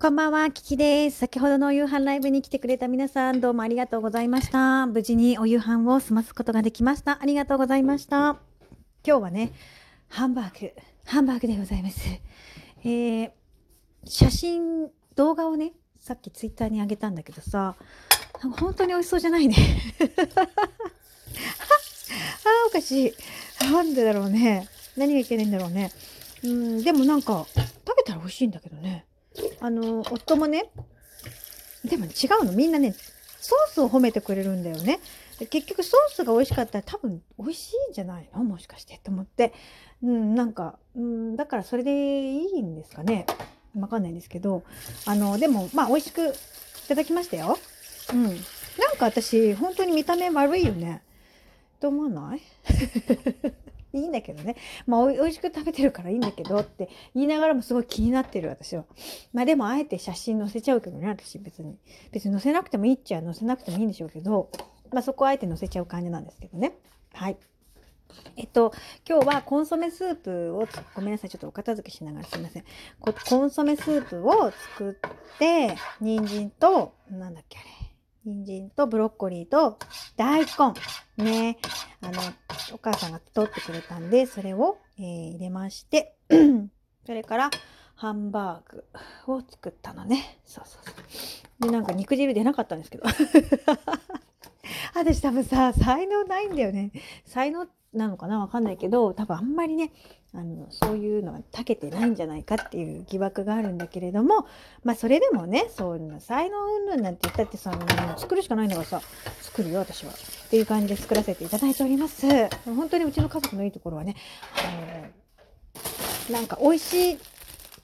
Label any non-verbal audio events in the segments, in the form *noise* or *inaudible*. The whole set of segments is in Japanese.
こんばんは、キキです。先ほどのお夕飯ライブに来てくれた皆さん、どうもありがとうございました。無事にお夕飯を済ますことができました。ありがとうございました。今日はね、ハンバーグ、ハンバーグでございます。えー、写真、動画をね、さっきツイッターにあげたんだけどさ、なんか本当に美味しそうじゃないね。*laughs* あ、おかしい。なんでだろうね。何がいけないんだろうね。うん、でもなんか、食べたら美味しいんだけど。あの、夫もね、でも違うの。みんなね、ソースを褒めてくれるんだよね。結局ソースが美味しかったら多分美味しいんじゃないの？もしかしてと思って。うん、なんか、うん、だからそれでいいんですかね？わかんないんですけど。あの、でも、まあ美味しくいただきましたよ。うん。なんか私、本当に見た目悪いよね。と思わない？いいんだけどね。まあ、おい美味しく食べてるからいいんだけどって言いながらもすごい気になってる私は。まあでもあえて写真載せちゃうけどね、私別に。別に載せなくてもいいっちゃ載せなくてもいいんでしょうけど、まあそこあえて載せちゃう感じなんですけどね。はい。えっと、今日はコンソメスープを、ごめんなさい、ちょっとお片付けしながらすいません。コンソメスープを作って、人参と、なんだっけあれ。人参とブロッコリーと大根。ね。あの、お母さんが取ってくれたんで、それを、えー入れまして、*clears throat* それから、ハンバーグを作ったのね。そうそうそう。で、なんか肉汁出なかったんですけど。*laughs* 私多分さ、才能ないんだよね。才能なのかな？わかんないけど、多分あんまりね、あの、そういうのが長けてないんじゃないかっていう疑惑があるんだけれども、まあそれでもね、そういうの、才能云々なんて言ったってさ、もう作るしかないんだからさ、作るよ、私は。っていう感じで作らせていただいております。本当にうちの家族のいいところはね、あの、なんか美味し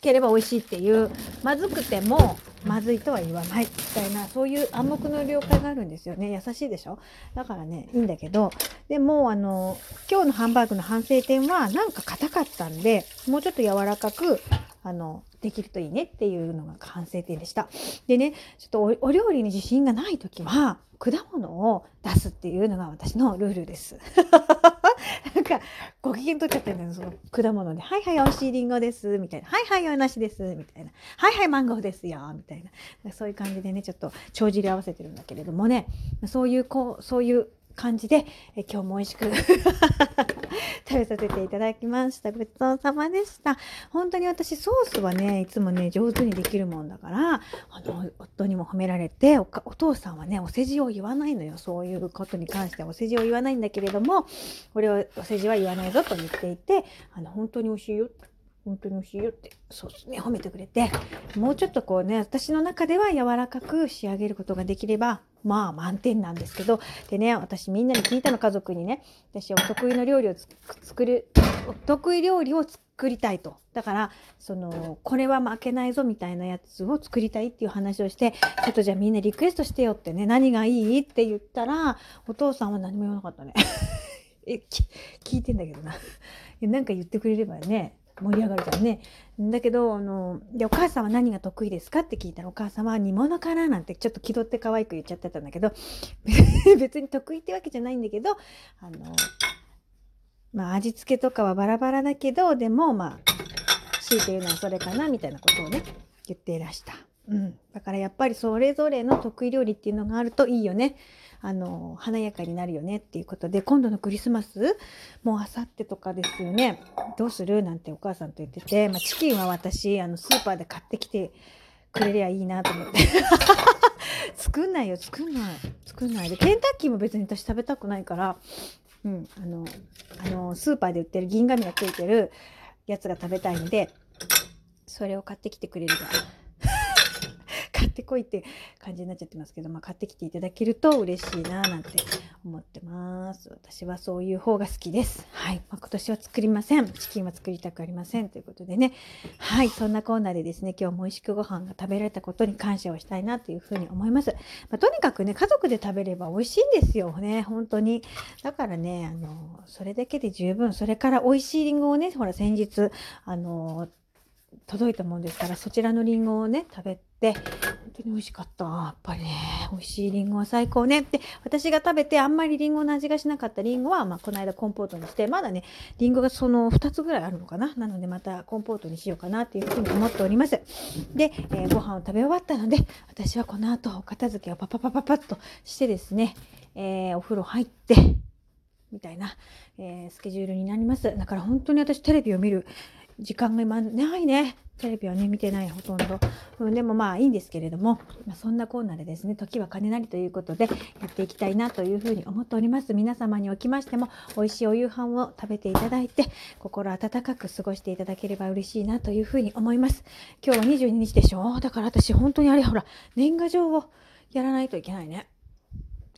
ければ美味しいっていう、まずくてもまずいとは言わない。みたいな、そういう暗黙の了解があるんですよね。優しいでしょ？だからね、いいんだけど、でも、あの、今日のハンバーグの反省点は、なんか硬かったんで、もうちょっと柔らかく、あの、できるといいねっていうのが反省点でした。でね、ちょっとお料理に自信がないときは、果物を出すっていうのが私のルールです。*laughs* なんか、ご機嫌取っちゃってるんだよ、その果物で。はいはい、美味しいリンゴです、みたいな。はいはい、洋梨です、みたいな。はいはい、マンゴーですよ、みたいな。そういう感じでね、ちょっと帳尻合わせてるんだけれどもね、そういう、こう、そういう感じで、え今日も美味しく *laughs* 食べさせていただきました。ごちそうさまでした。本当に私ソースはね、いつもね、上手にできるもんだから、あの、夫にも褒められて、お父さんはね、お世辞を言わないのよ。そういうことに関してはお世辞を言わないんだけれども、俺はお世辞は言わないぞと言っていて、あの、本当に美味しいよ。本当に美味しいよって、そうですね、褒めてくれて、もうちょっとこうね、私の中では柔らかく仕上げることができれば、まあ満点なんですけど、でね、私みんなに聞いたの、家族にね、私お得意の料理を作る、お得意料理を作りたいと。だから、その、これは負けないぞみたいなやつを作りたいっていう話をして、ちょっとじゃあみんなリクエストしてよってね、何がいいって言ったら、お父さんは何も言わなかったね。*laughs* え、聞いてんだけどな。なんか言ってくれればね、盛り上がるじゃんね。だけど、あの、で、お母さんは何が得意ですか？って聞いたら、お母さんは煮物かな？なんてちょっと気取って可愛く言っちゃってたんだけど、*laughs* 別に得意ってわけじゃないんだけど、あの、まあ味付けとかはバラバラだけど、でもまあ、強いて言うのはそれかなみたいなことをね、言っていらした。うん。だからやっぱりそれぞれの得意料理っていうのがあるといいよね。あの、華やかになるよねっていうことで、今度のクリスマス、もうあさってとかですよね。どうするなんてお母さんと言ってて、まあ、チキンは私、あの、スーパーで買ってきてくれりゃいいなと思って。*laughs* 作んないよ、作んない。作んないで。ケンタッキーも別に私食べたくないから、うん、あの、あの、スーパーで売ってる銀紙がついてるやつが食べたいんで、それを買ってきてくれれば。買ってこいって感じになっちゃってますけど、まあ、買ってきていただけると嬉しいななんて思ってます。私はそういう方が好きです。はい。まあ、今年は作りません。チキンは作りたくありません。ということでね。はい。そんなコーナーでですね、今日も美味しくご飯が食べられたことに感謝をしたいなというふうに思います。まあ、とにかくね、家族で食べれば美味しいんですよね。本当に。だからね、あの、それだけで十分。それから美味しいリンゴをね、ほら先日、あの、届いたもんですから、そちらのリンゴをね、食べて、本当に美味しかった。やっぱりね、美味しいリンゴは最高ね。で、私が食べてあんまりリンゴの味がしなかったリンゴは、まあ、この間コンポートにして、まだね、リンゴがその2つぐらいあるのかな。なので、またコンポートにしようかなっていうふうに思っております。で、えー、ご飯を食べ終わったので、私はこの後、お片付けをパパパパパッとしてですね、えー、お風呂入って、みたいな、えー、スケジュールになります。だから本当に私テレビを見る時間が今ないね。テレビはね、見てない、ほとんど。うん、でもまあいいんですけれども、まあ、そんなコーナーでですね、時は金なりということで、やっていきたいなというふうに思っております。皆様におきましても、美味しいお夕飯を食べていただいて、心温かく過ごしていただければ嬉しいなというふうに思います。今日は22日でしょ？だから私本当にあれ、ほら、年賀状をやらないといけないね。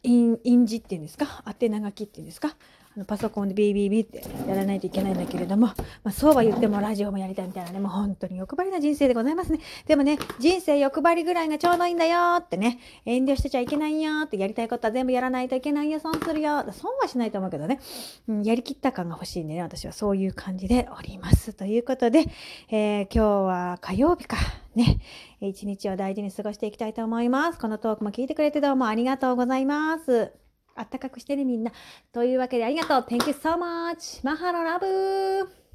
印字っていうんですか？宛名書きっていうんですか？あのパソコンでビービービーってやらないといけないんだけれども、まあ、そうは言ってもラジオもやりたいみたいなね、もう本当に欲張りな人生でございますね。でもね、人生欲張りぐらいがちょうどいいんだよってね、遠慮してちゃいけないよって、やりたいことは全部やらないといけないよ、損するよ。損はしないと思うけどね、うん、やりきった感が欲しいんでね、私はそういう感じでおります。ということで、えー、今日は火曜日か。ね、一日を大事に過ごしていきたいと思います。このトークも聞いてくれてどうもありがとうございます。あったかくしてね、みんな。というわけでありがとう。Thank you so much. マハロラブ